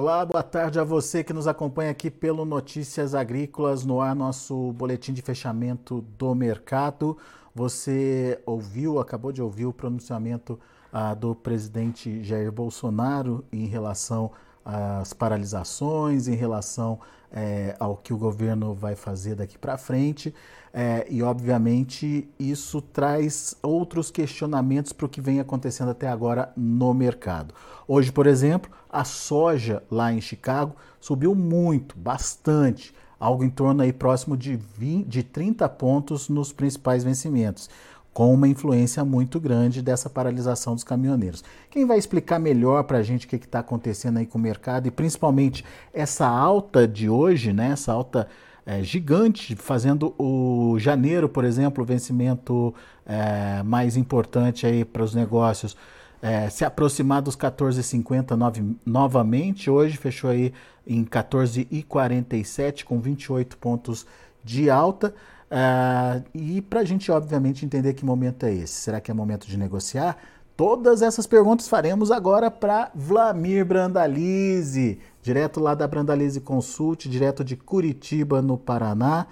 Olá, boa tarde a você que nos acompanha aqui pelo Notícias Agrícolas, no ar nosso boletim de fechamento do mercado. Você ouviu, acabou de ouvir o pronunciamento ah, do presidente Jair Bolsonaro em relação às paralisações, em relação eh, ao que o governo vai fazer daqui para frente. É, e, obviamente, isso traz outros questionamentos para o que vem acontecendo até agora no mercado. Hoje, por exemplo, a soja lá em Chicago subiu muito, bastante, algo em torno aí próximo de, 20, de 30 pontos nos principais vencimentos com uma influência muito grande dessa paralisação dos caminhoneiros. Quem vai explicar melhor para a gente o que está acontecendo aí com o mercado e principalmente essa alta de hoje, né, essa alta é, gigante, fazendo o janeiro, por exemplo, o vencimento é, mais importante aí para os negócios, é, se aproximar dos 14,50 novamente. Hoje fechou aí em 14,47 com 28 pontos de alta. É, e para a gente, obviamente, entender que momento é esse. Será que é momento de negociar? Todas essas perguntas faremos agora para Vlamir Brandalize, direto lá da Brandalize Consult, direto de Curitiba, no Paraná.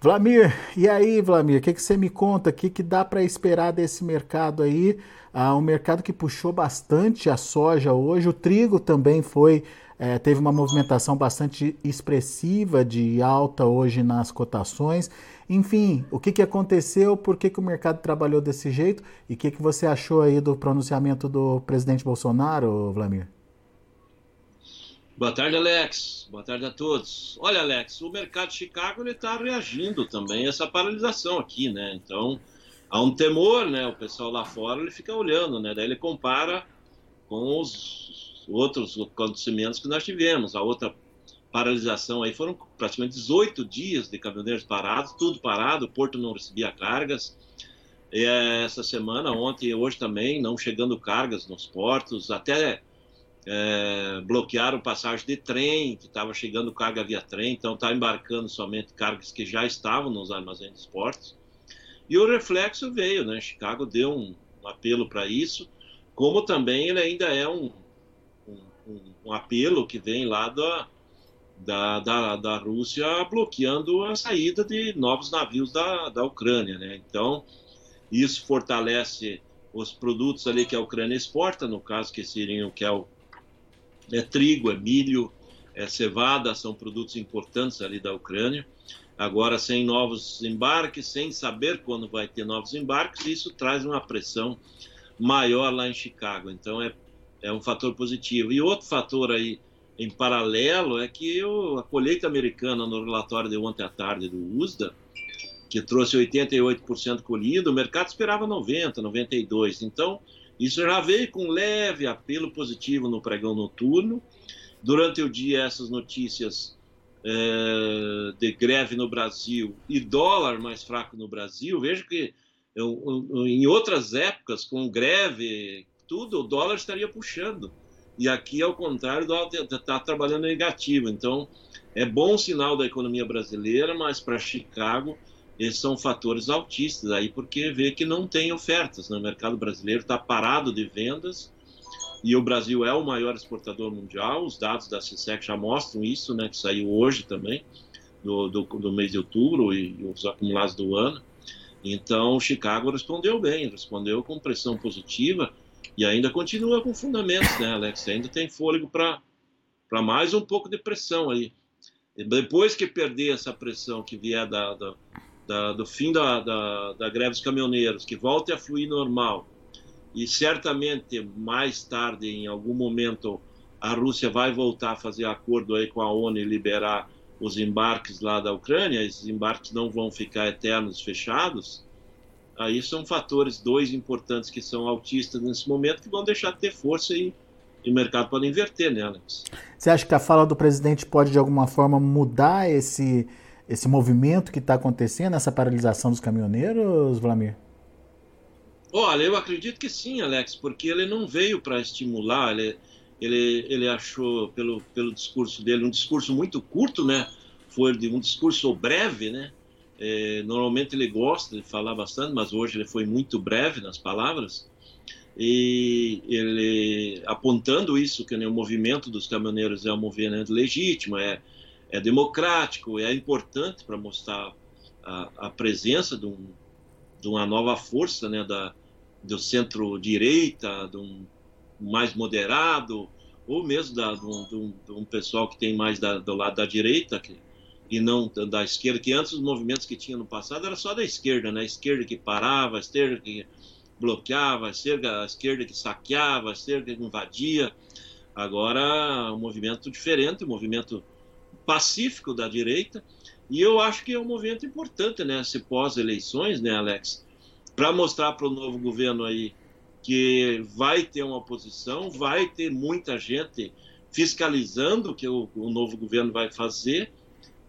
Vlamir, e aí, Vlamir, o que, que você me conta? O que, que dá para esperar desse mercado aí? Ah, um mercado que puxou bastante a soja hoje, o trigo também foi, é, teve uma movimentação bastante expressiva de alta hoje nas cotações. Enfim, o que, que aconteceu, por que, que o mercado trabalhou desse jeito e o que, que você achou aí do pronunciamento do presidente Bolsonaro, Vlamir? Boa tarde, Alex. Boa tarde a todos. Olha, Alex, o mercado de Chicago está reagindo também a essa paralisação aqui, né? Então, há um temor, né? O pessoal lá fora ele fica olhando, né? Daí ele compara com os outros acontecimentos que nós tivemos. A outra paralisação aí foram praticamente 18 dias de caminhoneiros parados, tudo parado, o porto não recebia cargas. E essa semana, ontem e hoje também, não chegando cargas nos portos, até é, bloquearam passagem de trem, que estava chegando carga via trem, então está embarcando somente cargas que já estavam nos armazéns dos portos. E o reflexo veio, né? Chicago deu um apelo para isso, como também ele ainda é um, um, um apelo que vem lá da, da, da, da Rússia bloqueando a saída de novos navios da, da Ucrânia. Né? Então, isso fortalece os produtos ali que a Ucrânia exporta, no caso que seriam que é, o, é trigo, é milho, é cevada, são produtos importantes ali da Ucrânia. Agora, sem novos embarques, sem saber quando vai ter novos embarques, isso traz uma pressão maior lá em Chicago. Então, é, é um fator positivo. E outro fator aí em paralelo é que o, a colheita americana no relatório de ontem à tarde do USDA, que trouxe 88% colhido, o mercado esperava 90, 92. Então, isso já veio com leve apelo positivo no pregão noturno. Durante o dia, essas notícias é, de greve no Brasil e dólar mais fraco no Brasil, vejo que eu, eu, em outras épocas, com greve, tudo, o dólar estaria puxando. E aqui, ao contrário, está trabalhando negativo. Então, é bom sinal da economia brasileira, mas para Chicago, esses são fatores altistas aí, porque vê que não tem ofertas. Né? O mercado brasileiro está parado de vendas e o Brasil é o maior exportador mundial. Os dados da CISEC já mostram isso, né, que saiu hoje também, do, do, do mês de outubro e, e os acumulados do ano. Então, Chicago respondeu bem, respondeu com pressão positiva e ainda continua com fundamentos, né, Alex? Ainda tem fôlego para mais um pouco de pressão aí. Depois que perder essa pressão que vier da, da, da do fim da, da, da greve dos caminhoneiros, que volte a fluir normal, e certamente mais tarde, em algum momento, a Rússia vai voltar a fazer acordo aí com a ONU e liberar os embarques lá da Ucrânia, esses embarques não vão ficar eternos fechados, Aí são fatores, dois importantes que são autistas nesse momento, que vão deixar de ter força e, e o mercado pode inverter, né, Alex? Você acha que a fala do presidente pode, de alguma forma, mudar esse, esse movimento que está acontecendo, essa paralisação dos caminhoneiros, Vladimir? Olha, eu acredito que sim, Alex, porque ele não veio para estimular, ele, ele, ele achou, pelo, pelo discurso dele, um discurso muito curto, né? Foi um discurso breve, né? É, normalmente ele gosta de falar bastante, mas hoje ele foi muito breve nas palavras. e ele apontando isso que o movimento dos caminhoneiros é um movimento legítimo, é, é democrático, é importante para mostrar a, a presença de, um, de, uma nova força né, da, do centro-direita, de um mais moderado, ou mesmo da, de, um, de, um, pessoal que tem mais da, do lado da direita que, e não da esquerda, que antes os movimentos que tinha no passado era só da esquerda, né? a esquerda que parava, a esquerda que bloqueava, a esquerda, a esquerda que saqueava, a esquerda que invadia. Agora, um movimento diferente, um movimento pacífico da direita, e eu acho que é um movimento importante, né, se pós-eleições, né, Alex, para mostrar para o novo governo aí que vai ter uma oposição, vai ter muita gente fiscalizando o que o, o novo governo vai fazer,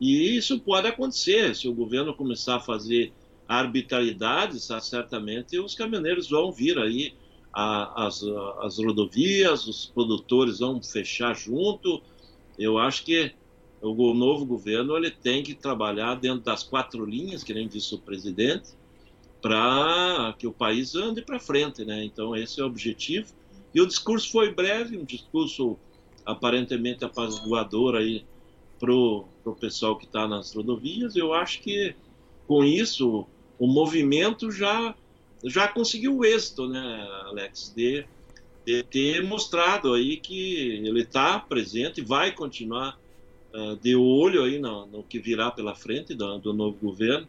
e isso pode acontecer se o governo começar a fazer arbitrariedades, certamente os caminhoneiros vão vir aí, a, as, as rodovias, os produtores vão fechar junto. Eu acho que o novo governo ele tem que trabalhar dentro das quatro linhas, que nem disse o presidente, para que o país ande para frente, né? Então esse é o objetivo. E o discurso foi breve, um discurso aparentemente apaziguador aí para o pessoal que está nas rodovias. Eu acho que com isso o movimento já já conseguiu o êxito, né, Alex, de, de ter mostrado aí que ele está presente e vai continuar uh, de olho aí no, no, que virá pela frente do, do novo governo.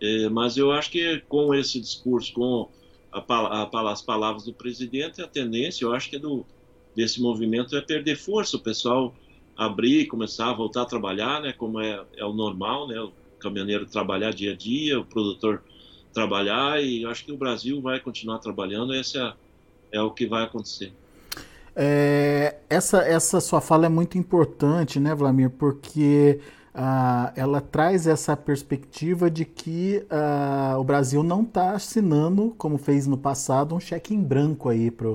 É, mas eu acho que com esse discurso, com a, a, as palavras do presidente, a tendência, eu acho que é do, desse movimento é perder força, o pessoal abrir, começar a voltar a trabalhar, né, como é, é o normal, né, o caminhoneiro trabalhar dia a dia, o produtor trabalhar e acho que o Brasil vai continuar trabalhando. Esse é, é o que vai acontecer. É, essa, essa sua fala é muito importante, né, Vlamir? Porque ah, ela traz essa perspectiva de que ah, o Brasil não está assinando, como fez no passado, um cheque em branco aí para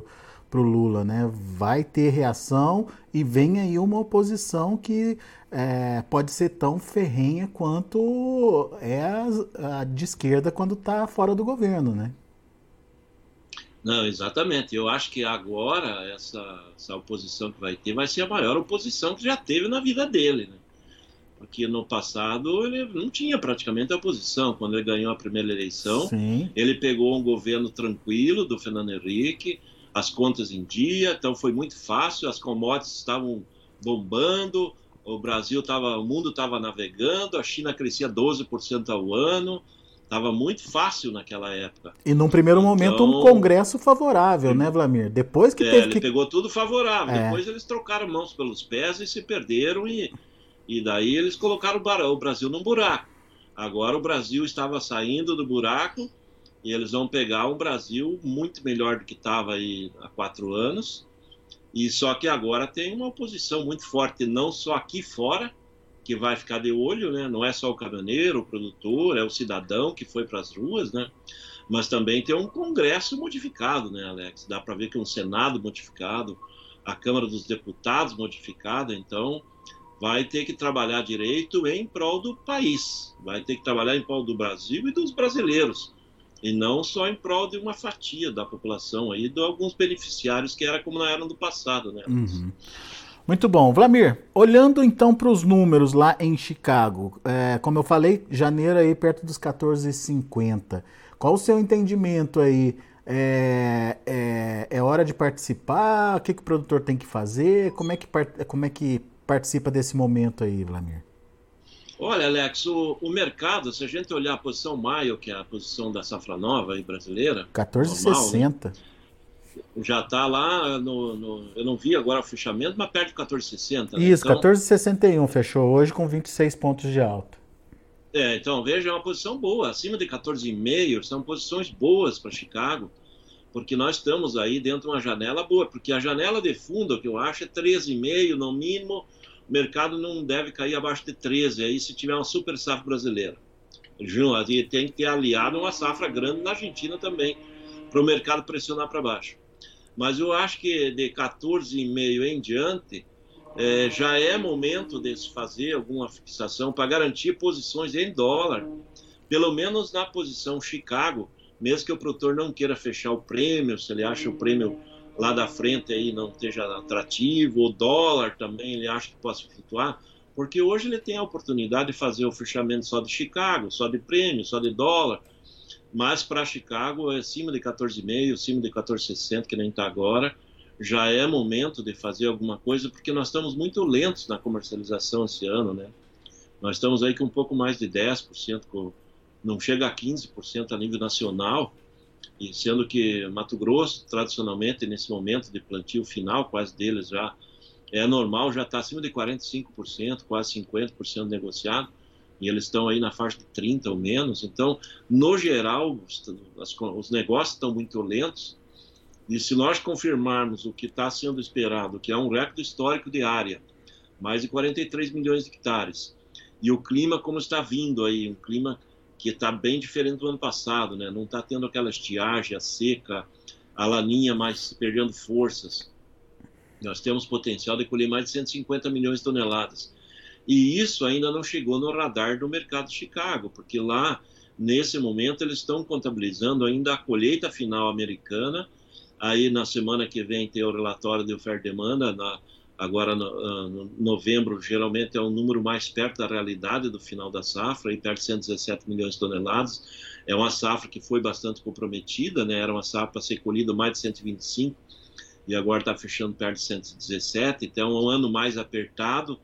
para o Lula, né? Vai ter reação e vem aí uma oposição que é, pode ser tão ferrenha quanto é a, a de esquerda quando está fora do governo, né? Não, exatamente. Eu acho que agora essa, essa oposição que vai ter vai ser a maior oposição que já teve na vida dele, né? Porque no passado ele não tinha praticamente oposição. Quando ele ganhou a primeira eleição, Sim. ele pegou um governo tranquilo do Fernando Henrique, as contas em dia, então foi muito fácil, as commodities estavam bombando, o Brasil estava, o mundo estava navegando, a China crescia 12% ao ano, estava muito fácil naquela época. E num primeiro então, momento um congresso favorável, né, Vlamir? Depois que é, teve ele que... pegou tudo favorável, é. depois eles trocaram mãos pelos pés e se perderam e, e daí eles colocaram o Brasil num buraco. Agora o Brasil estava saindo do buraco e eles vão pegar um Brasil muito melhor do que estava aí há quatro anos. E só que agora tem uma oposição muito forte, não só aqui fora, que vai ficar de olho, né? Não é só o caminhoneiro, o produtor, é o cidadão que foi para as ruas, né? Mas também tem um Congresso modificado, né, Alex? Dá para ver que um Senado modificado, a Câmara dos Deputados modificada, então vai ter que trabalhar direito em prol do país, vai ter que trabalhar em prol do Brasil e dos brasileiros e não só em prol de uma fatia da população aí, de alguns beneficiários que era como na era do passado, né? Uhum. Muito bom. Vlamir, olhando então para os números lá em Chicago, é, como eu falei, janeiro aí perto dos 14,50. Qual o seu entendimento aí? É, é, é, hora de participar? O que, que o produtor tem que fazer? Como é que, como é que participa desse momento aí, Vlamir? Olha, Alex, o, o, mercado, se a gente olhar a posição maio, que é a posição da safra nova aí, brasileira. 14,60. Né, já está lá no, no, Eu não vi agora o fechamento, mas perto de 14,60. Né? Isso, então, 14,61 fechou hoje com 26 pontos de alta. É, então veja, é uma posição boa. Acima de 14,5 são posições boas para Chicago, porque nós estamos aí dentro de uma janela boa. Porque a janela de fundo, que eu acho, é 13,5 no mínimo o mercado não deve cair abaixo de 13, aí se tiver uma super safra brasileira. Tem que ter aliado uma safra grande na Argentina também, para o mercado pressionar para baixo. Mas eu acho que de 14,5 em diante, é, já é momento de se fazer alguma fixação para garantir posições em dólar, pelo menos na posição Chicago, mesmo que o produtor não queira fechar o prêmio, se ele acha o prêmio lá da frente aí não esteja atrativo, o dólar também ele acha que possa flutuar, porque hoje ele tem a oportunidade de fazer o fechamento só de Chicago, só de prêmio, só de dólar, mas para Chicago é acima de 14,5, acima de 14,60 que nem está agora, já é momento de fazer alguma coisa, porque nós estamos muito lentos na comercialização esse ano, né? Nós estamos aí com um pouco mais de 10%, com, não chega a 15% a nível nacional, e sendo que Mato Grosso, tradicionalmente, nesse momento de plantio final, quase deles já é normal, já está acima de 45%, quase 50% negociado, e eles estão aí na faixa de 30% ou menos. Então, no geral, os, os negócios estão muito lentos, e se nós confirmarmos o que está sendo esperado, que é um recorde histórico de área, mais de 43 milhões de hectares, e o clima como está vindo aí, um clima que está bem diferente do ano passado, né? Não está tendo aquela estiagem, a seca, a laninha mais perdendo forças. Nós temos potencial de colher mais de 150 milhões de toneladas. E isso ainda não chegou no radar do mercado de Chicago, porque lá, nesse momento, eles estão contabilizando ainda a colheita final americana. Aí, na semana que vem, tem o relatório de oferta e demanda, na, agora no, ah, no, novembro geralmente é um número mais perto da realidade do final da safra, perto de 117 milhões de toneladas. É uma safra que foi bastante comprometida, né? Era uma safra para ser colhida mais de 125 e agora está fechando perto de 117, então é um ano mais apertado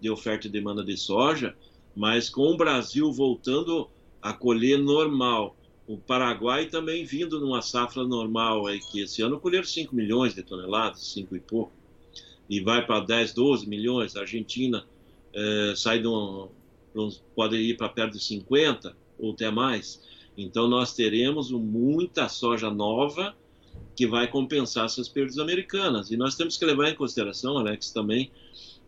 de oferta e demanda de soja, mas com o Brasil voltando a colher normal, o Paraguai também vindo numa safra normal, aí, que esse ano colheram 5 milhões de toneladas, 5 e pouco, e vai para 10, 12 milhões. A Argentina é, sai de um, pode ir para perto de 50 ou até mais. Então nós teremos muita soja nova que vai compensar essas perdas americanas. E nós temos que levar em consideração, Alex, também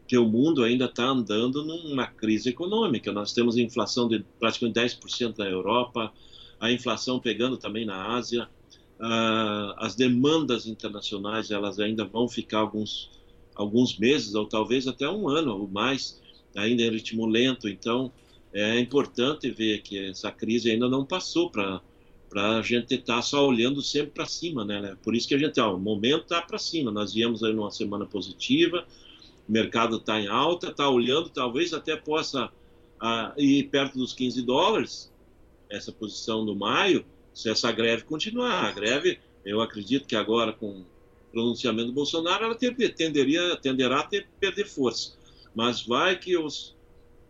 que o mundo ainda está andando numa crise econômica. Nós temos inflação de praticamente 10% na Europa, a inflação pegando também na Ásia, uh, as demandas internacionais elas ainda vão ficar alguns alguns meses ou talvez até um ano ou mais, ainda em ritmo lento. Então, é importante ver que essa crise ainda não passou para para a gente estar tá só olhando sempre para cima, né? Por isso que a gente, ó, o momento está para cima. Nós viemos aí numa semana positiva, o mercado está em alta, está olhando, talvez até possa ah, ir perto dos 15 dólares, essa posição do maio, se essa greve continuar. A greve, eu acredito que agora com pronunciamento do Bolsonaro, ela tenderia, tenderá a ter, perder força. Mas vai que, os,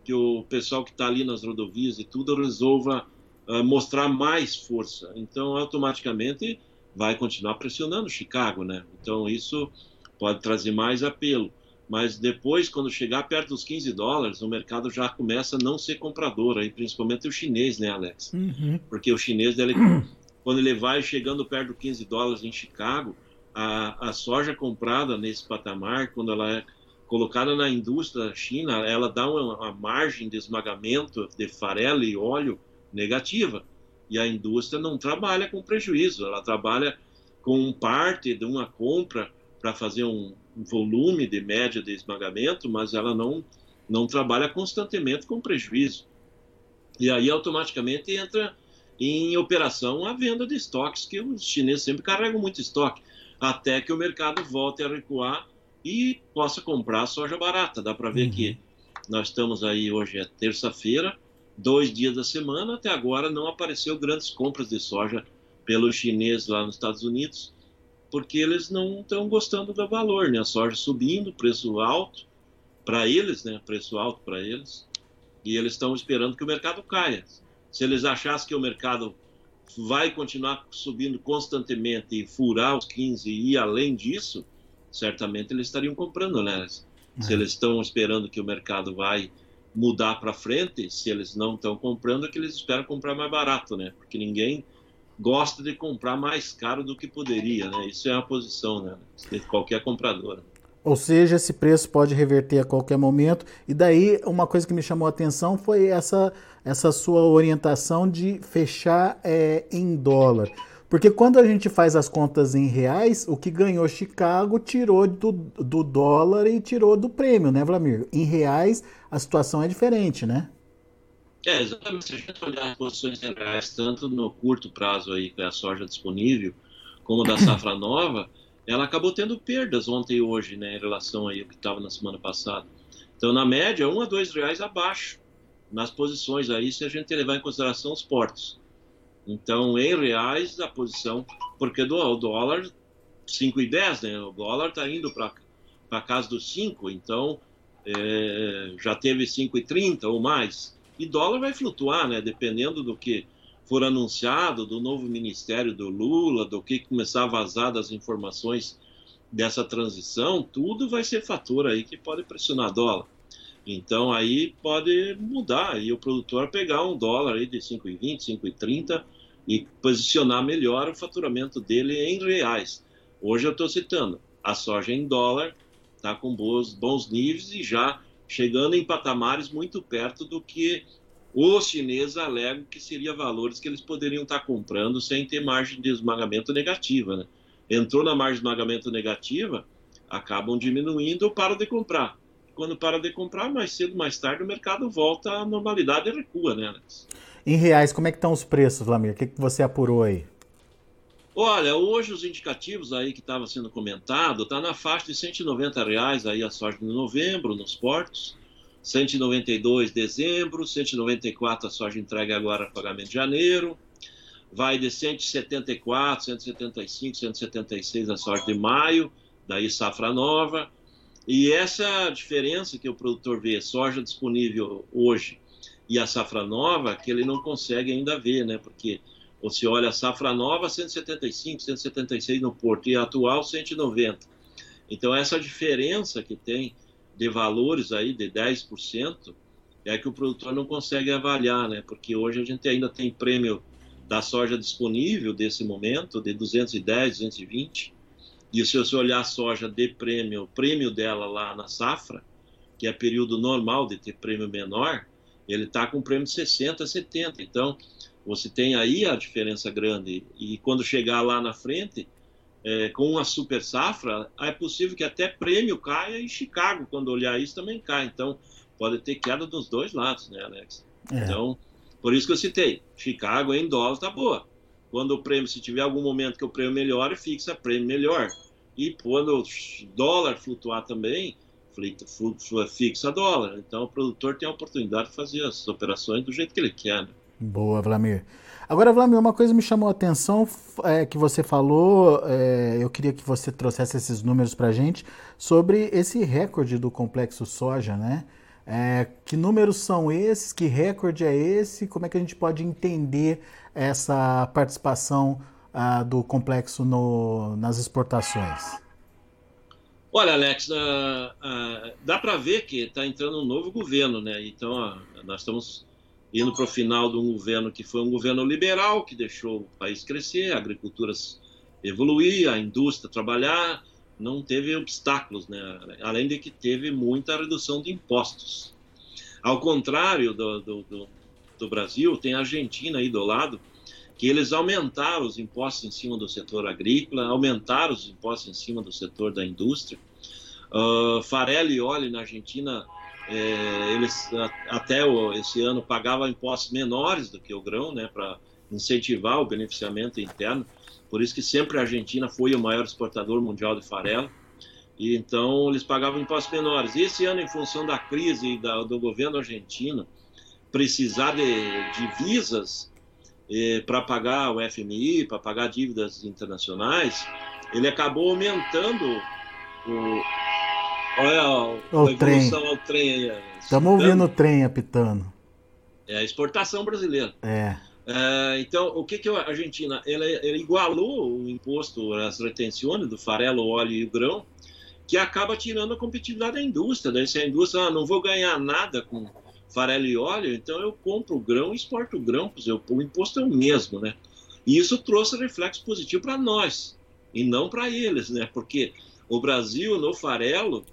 que o pessoal que está ali nas rodovias e tudo resolva uh, mostrar mais força. Então, automaticamente, vai continuar pressionando Chicago, né? Então, isso pode trazer mais apelo. Mas depois, quando chegar perto dos 15 dólares, o mercado já começa a não ser comprador, aí, principalmente o chinês, né, Alex? Uhum. Porque o chinês, quando ele vai chegando perto dos 15 dólares em Chicago, a, a soja comprada nesse patamar, quando ela é colocada na indústria da China, ela dá uma, uma margem de esmagamento de farelo e óleo negativa. E a indústria não trabalha com prejuízo, ela trabalha com parte de uma compra para fazer um, um volume de média de esmagamento, mas ela não, não trabalha constantemente com prejuízo. E aí automaticamente entra em operação a venda de estoques, que os chineses sempre carregam muito estoque até que o mercado volte a recuar e possa comprar soja barata. Dá para ver uhum. que nós estamos aí hoje é terça-feira, dois dias da semana, até agora não apareceu grandes compras de soja pelos chineses lá nos Estados Unidos, porque eles não estão gostando do valor, né? A soja subindo, preço alto para eles, né? Preço alto para eles, e eles estão esperando que o mercado caia. Se eles achassem que o mercado vai continuar subindo constantemente e furar os 15 e além disso, certamente eles estariam comprando, né? Se é. eles estão esperando que o mercado vai mudar para frente, se eles não estão comprando, é que eles esperam comprar mais barato, né? Porque ninguém gosta de comprar mais caro do que poderia, né? Isso é a posição, né? De qualquer comprador. Ou seja, esse preço pode reverter a qualquer momento. E daí, uma coisa que me chamou a atenção foi essa, essa sua orientação de fechar é, em dólar. Porque quando a gente faz as contas em reais, o que ganhou Chicago tirou do, do dólar e tirou do prêmio, né, Vladimir? Em reais, a situação é diferente, né? É, exatamente. Se a gente olhar as posições em reais, tanto no curto prazo aí, que é a soja disponível, como da safra nova, ela acabou tendo perdas ontem e hoje, né, em relação aí ao que estava na semana passada. Então, na média, um a dois reais abaixo nas posições aí, se a gente levar em consideração os portos. Então, em reais, a posição, porque do, o dólar 5,10, né? O dólar está indo para a casa dos 5, então é, já teve 5,30 ou mais. E dólar vai flutuar, né? Dependendo do que for anunciado, do novo ministério do Lula, do que começar a vazar das informações dessa transição, tudo vai ser fator aí que pode pressionar dólar. Então aí pode mudar e o produtor pegar um dólar aí de 5,20, 5,30 e posicionar melhor o faturamento dele em reais. Hoje eu estou citando, a soja em dólar está com bons, bons níveis e já chegando em patamares muito perto do que os chineses alegam que seria valores que eles poderiam estar comprando sem ter margem de esmagamento negativa. Né? Entrou na margem de esmagamento negativa, acabam diminuindo ou param de comprar. Quando para de comprar, mais cedo, mais tarde, o mercado volta à normalidade e recua, né, Alex? Em reais, como é que estão os preços, Lamir? O que, que você apurou aí? Olha, hoje os indicativos aí que estava sendo comentado, está na faixa de 190 reais aí a soja de novembro nos portos, 192 dezembro, 194 a soja entregue agora pagamento de janeiro, vai de 174, 175, 176 a soja de maio, daí safra nova, e essa diferença que o produtor vê, soja disponível hoje e a safra nova, que ele não consegue ainda ver, né, porque você olha a safra nova, 175, 176 no porto, e a atual, 190. Então, essa diferença que tem de valores aí de 10% é que o produtor não consegue avaliar, né? Porque hoje a gente ainda tem prêmio da soja disponível desse momento, de 210, 220. E se você olhar a soja de prêmio, o prêmio dela lá na safra, que é período normal de ter prêmio menor, ele está com prêmio de 60, 70. Então, você tem aí a diferença grande. E quando chegar lá na frente, é, com uma super safra, é possível que até prêmio caia e Chicago, quando olhar isso, também cai. Então, pode ter queda dos dois lados, né, Alex? É. Então, por isso que eu citei. Chicago em dólar está boa. Quando o prêmio, se tiver algum momento que o prêmio melhore, fixa prêmio melhor. E quando o dólar flutuar também, fixa dólar. Então, o produtor tem a oportunidade de fazer as operações do jeito que ele quer. Né? Boa, Vlamir. Agora, Vlamir, uma coisa me chamou a atenção é, que você falou, é, eu queria que você trouxesse esses números para gente, sobre esse recorde do complexo soja, né? É, que números são esses? Que recorde é esse? Como é que a gente pode entender essa participação ah, do complexo no, nas exportações? Olha, Alex, uh, uh, dá para ver que está entrando um novo governo, né? Então, nós estamos indo para o final de um governo que foi um governo liberal, que deixou o país crescer, a agricultura evoluir, a indústria trabalhar, não teve obstáculos, né? além de que teve muita redução de impostos. Ao contrário do, do, do, do Brasil, tem a Argentina aí do lado, que eles aumentaram os impostos em cima do setor agrícola, aumentaram os impostos em cima do setor da indústria. Uh, farelo e óleo na Argentina é, eles até esse ano pagavam impostos menores do que o grão, né, para incentivar o beneficiamento interno. Por isso que sempre a Argentina foi o maior exportador mundial de farelo. E então eles pagavam impostos menores. E esse ano, em função da crise da, do governo argentino, precisar de divisas eh, para pagar o FMI, para pagar dívidas internacionais, ele acabou aumentando o, Olha o, a trem. ao trem aí. Estamos ouvindo o trem apitando. É a exportação brasileira. É. é então, o que, que a Argentina? Ela, ela igualou o imposto às retenções do farelo, óleo e grão, que acaba tirando a competitividade da indústria. Daí, se a indústria ah, não vou ganhar nada com farelo e óleo, então eu compro o grão e exporto o grão, o imposto é o mesmo, né? E isso trouxe reflexo positivo para nós, e não para eles, né? Porque o Brasil, no farelo,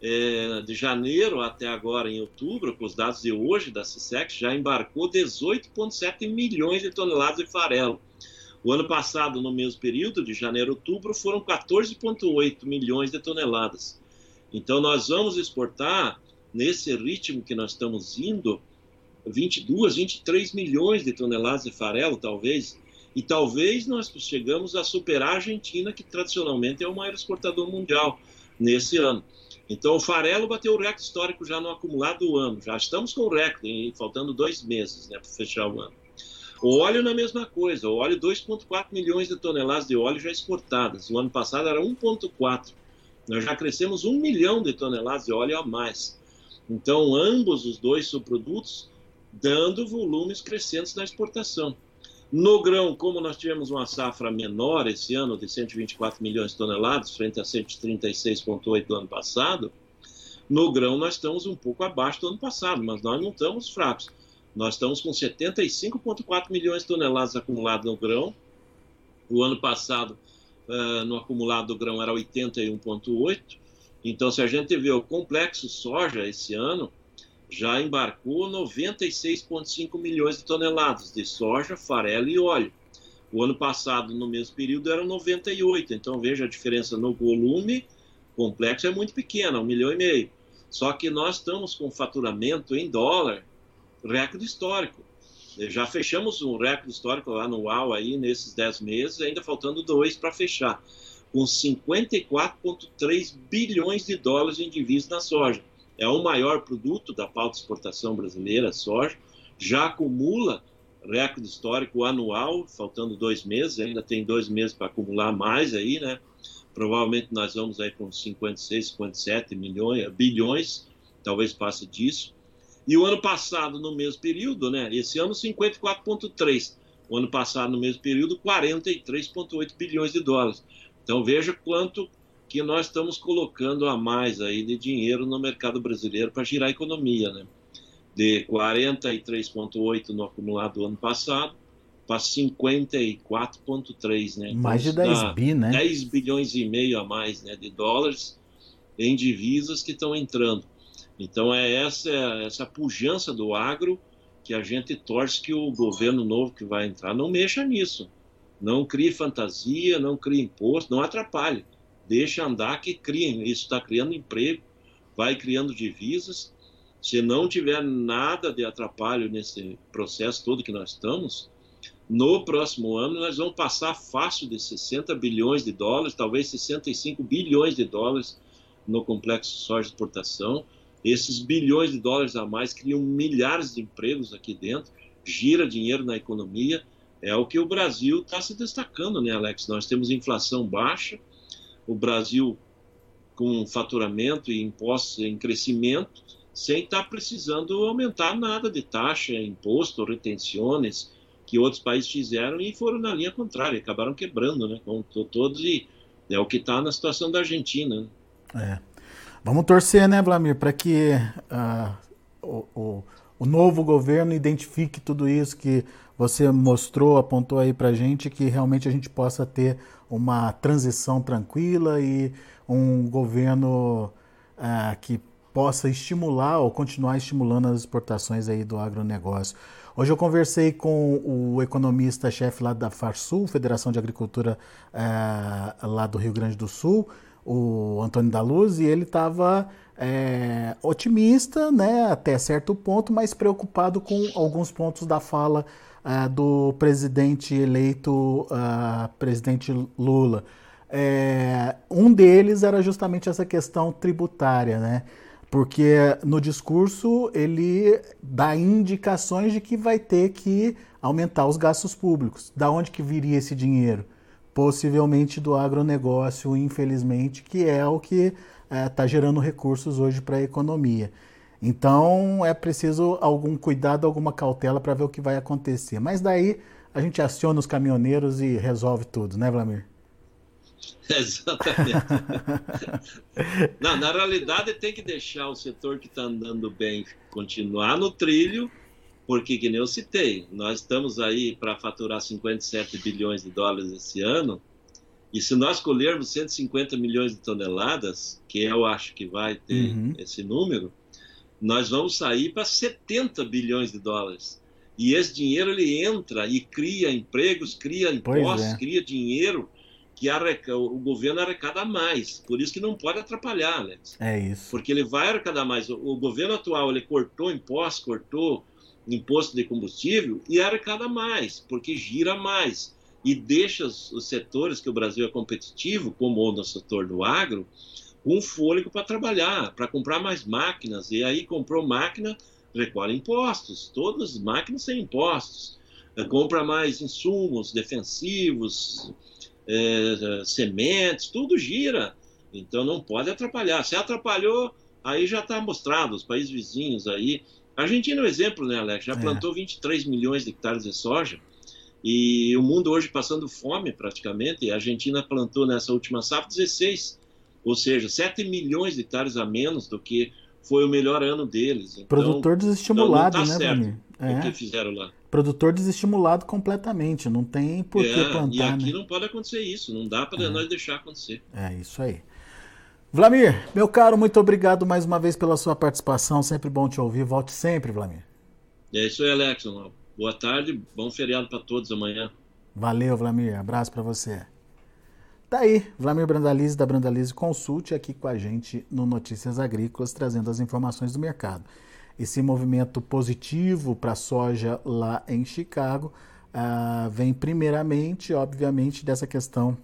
é, de janeiro até agora, em outubro, com os dados de hoje da CISEX, já embarcou 18,7 milhões de toneladas de farelo. O ano passado, no mesmo período, de janeiro a outubro, foram 14,8 milhões de toneladas. Então, nós vamos exportar, nesse ritmo que nós estamos indo, 22, 23 milhões de toneladas de farelo, talvez. E talvez nós chegamos a superar a Argentina, que tradicionalmente é o maior exportador mundial nesse ano. Então, o farelo bateu o recorde histórico já no acumulado do ano. Já estamos com o recorde, faltando dois meses né, para fechar o ano. O óleo na mesma coisa. O óleo, 2,4 milhões de toneladas de óleo já exportadas. O ano passado era 1,4. Nós já crescemos 1 milhão de toneladas de óleo a mais. Então, ambos os dois subprodutos dando volumes crescentes na exportação. No grão, como nós tivemos uma safra menor esse ano, de 124 milhões de toneladas, frente a 136,8 do ano passado, no grão nós estamos um pouco abaixo do ano passado, mas nós não estamos fracos. Nós estamos com 75,4 milhões de toneladas acumuladas no grão. O ano passado, uh, no acumulado do grão, era 81,8. Então, se a gente vê o complexo soja esse ano, já embarcou 96,5 milhões de toneladas de soja, farelo e óleo. O ano passado, no mesmo período, eram 98. Então, veja a diferença no volume. complexo é muito pequeno, um milhão e meio. Só que nós estamos com faturamento em dólar recorde histórico. Já fechamos um recorde histórico anual aí nesses 10 meses, ainda faltando dois para fechar, com 54,3 bilhões de dólares em divisas na soja é o maior produto da pauta exportação brasileira, soja, já acumula recorde histórico anual, faltando dois meses, ainda tem dois meses para acumular mais aí, né? Provavelmente nós vamos aí com 56, 57 milhões, bilhões, talvez passe disso. E o ano passado, no mesmo período, né? Esse ano, 54,3. O ano passado, no mesmo período, 43,8 bilhões de dólares. Então veja quanto que nós estamos colocando a mais aí de dinheiro no mercado brasileiro para girar a economia, né? De 43,8 no acumulado do ano passado para 54,3, né? Então, mais de 10 bi, né? 10 bilhões e meio a mais né, de dólares em divisas que estão entrando. Então é essa, essa pujança do agro que a gente torce que o governo novo que vai entrar não mexa nisso. Não crie fantasia, não crie imposto, não atrapalhe deixa andar que criem. Isso está criando emprego, vai criando divisas. Se não tiver nada de atrapalho nesse processo todo que nós estamos, no próximo ano nós vamos passar fácil de 60 bilhões de dólares, talvez 65 bilhões de dólares no complexo soja exportação. Esses bilhões de dólares a mais criam milhares de empregos aqui dentro, gira dinheiro na economia. É o que o Brasil está se destacando, né, Alex? Nós temos inflação baixa, o Brasil com faturamento e impostos em crescimento, sem estar tá precisando aumentar nada de taxa, imposto, retenções que outros países fizeram e foram na linha contrária, acabaram quebrando, né? Como todos e é o que está na situação da Argentina. Né? É. Vamos torcer, né, Vladimir, para que uh, o, o, o, novo governo identifique tudo isso que você mostrou, apontou aí para gente, que realmente a gente possa ter uma transição tranquila e um governo uh, que possa estimular ou continuar estimulando as exportações aí do agronegócio. Hoje eu conversei com o economista-chefe lá da Farsul, Federação de Agricultura uh, lá do Rio Grande do Sul, o Antônio da Luz, e ele estava é, otimista, né, até certo ponto, mas preocupado com alguns pontos da fala uh, do presidente eleito, uh, presidente Lula. É, um deles era justamente essa questão tributária, né? Porque no discurso ele dá indicações de que vai ter que aumentar os gastos públicos. Da onde que viria esse dinheiro? Possivelmente do agronegócio, infelizmente, que é o que está é, gerando recursos hoje para a economia. Então é preciso algum cuidado, alguma cautela para ver o que vai acontecer. Mas daí a gente aciona os caminhoneiros e resolve tudo, né, Vlamir? Exatamente. Não, na realidade tem que deixar o setor que está andando bem continuar no trilho, porque, que nem eu citei, nós estamos aí para faturar 57 bilhões de dólares esse ano, e se nós colhermos 150 milhões de toneladas, que eu acho que vai ter uhum. esse número, nós vamos sair para 70 bilhões de dólares. E esse dinheiro ele entra e cria empregos, cria impostos, é. cria dinheiro que arreca, o governo arrecada mais. Por isso que não pode atrapalhar, Alex. É isso. Porque ele vai arrecadar mais. O, governo atual ele cortou impostos, cortou imposto de combustível e arrecada mais, porque gira mais e deixa os, setores que o Brasil é competitivo, como o no setor do agro, um fôlego para trabalhar, para comprar mais máquinas. E aí comprou máquina, recolhe impostos. Todas as máquinas têm impostos. É, compra mais insumos defensivos, é, sementes, tudo gira. Então não pode atrapalhar. Se atrapalhou, aí já está mostrado, os países vizinhos aí. A Argentina é um exemplo, né, Alex? Já é. plantou 23 milhões de hectares de soja. E o mundo hoje passando fome praticamente. E a Argentina plantou nessa última safra 16 ou seja, 7 milhões de hectares a menos do que foi o melhor ano deles. Então, Produtor desestimulado, então né, Vlamir? É. O que fizeram lá. Produtor desestimulado completamente, não tem por que é, plantar. E aqui né? não pode acontecer isso, não dá para é. nós deixar acontecer. É isso aí. Vlamir, meu caro, muito obrigado mais uma vez pela sua participação. Sempre bom te ouvir. Volte sempre, Vlamir. É isso aí, Alex. Boa tarde, bom feriado para todos amanhã. Valeu, Vlamir. Abraço para você. Tá aí, Vlamir Brandalize da Brandalize Consult aqui com a gente no Notícias Agrícolas, trazendo as informações do mercado. Esse movimento positivo para a soja lá em Chicago uh, vem primeiramente, obviamente, dessa questão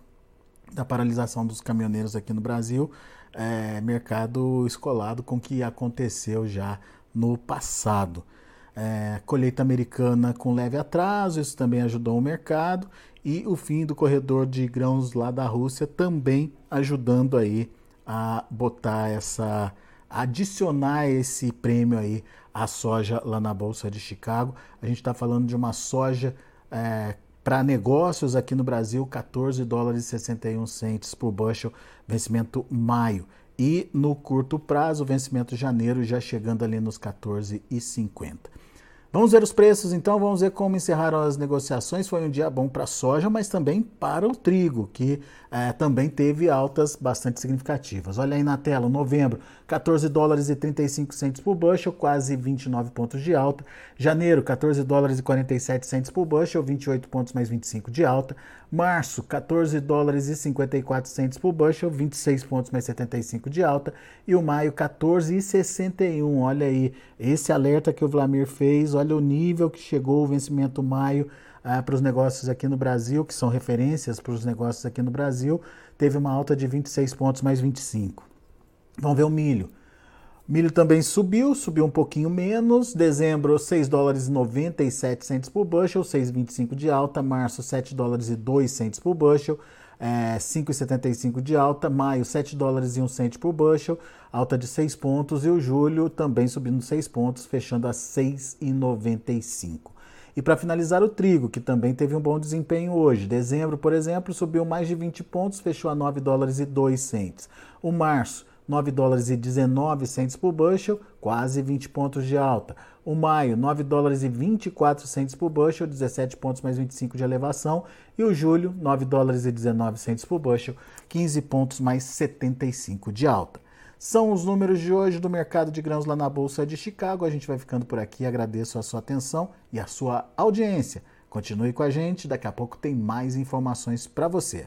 da paralisação dos caminhoneiros aqui no Brasil, é, mercado escolado com o que aconteceu já no passado. É, colheita americana com leve atraso, isso também ajudou o mercado e o fim do corredor de grãos lá da Rússia também ajudando aí a botar essa adicionar esse prêmio aí à soja lá na bolsa de Chicago. A gente está falando de uma soja é, para negócios aqui no Brasil, 14 dólares e 61 centes por bushel, vencimento maio. E no curto prazo, vencimento janeiro, já chegando ali nos 14,50. Vamos ver os preços então, vamos ver como encerraram as negociações. Foi um dia bom para a soja, mas também para o trigo, que é, também teve altas bastante significativas. Olha aí na tela, novembro, 14 dólares e 35 centos por bushel, quase 29 pontos de alta. Janeiro, 14 dólares e 47 centos por bushel, 28 pontos mais 25 de alta. Março, 14 dólares e 54 centos por bushel, 26 pontos mais 75 de alta. E o maio, 14 e 61. Olha aí, esse alerta que o Vlamir fez, olha o nível que chegou o vencimento maio ah, para os negócios aqui no Brasil, que são referências para os negócios aqui no Brasil, teve uma alta de 26 pontos mais 25. Vamos ver o milho. Milho também subiu, subiu um pouquinho menos. Dezembro, 6 dólares e 97 centos por bushel, 6,25 de alta. Março, 7 dólares e 2 centos por bushel, é, 5,75 de alta. Maio, 7 dólares e 1 cento por bushel, alta de 6 pontos. E o julho também subindo 6 pontos, fechando a 6,95. E para finalizar, o trigo, que também teve um bom desempenho hoje. Dezembro, por exemplo, subiu mais de 20 pontos, fechou a 9 dólares e 2 centes. O março, 9 dólares e 19 centes por bushel, quase 20 pontos de alta. O maio, 9 dólares e 24 centes por bushel, 17 pontos mais 25 de elevação. E o julho, 9 dólares e 19 centes por bushel, 15 pontos mais 75 de alta. São os números de hoje do mercado de grãos lá na Bolsa de Chicago. A gente vai ficando por aqui. Agradeço a sua atenção e a sua audiência. Continue com a gente, daqui a pouco tem mais informações para você.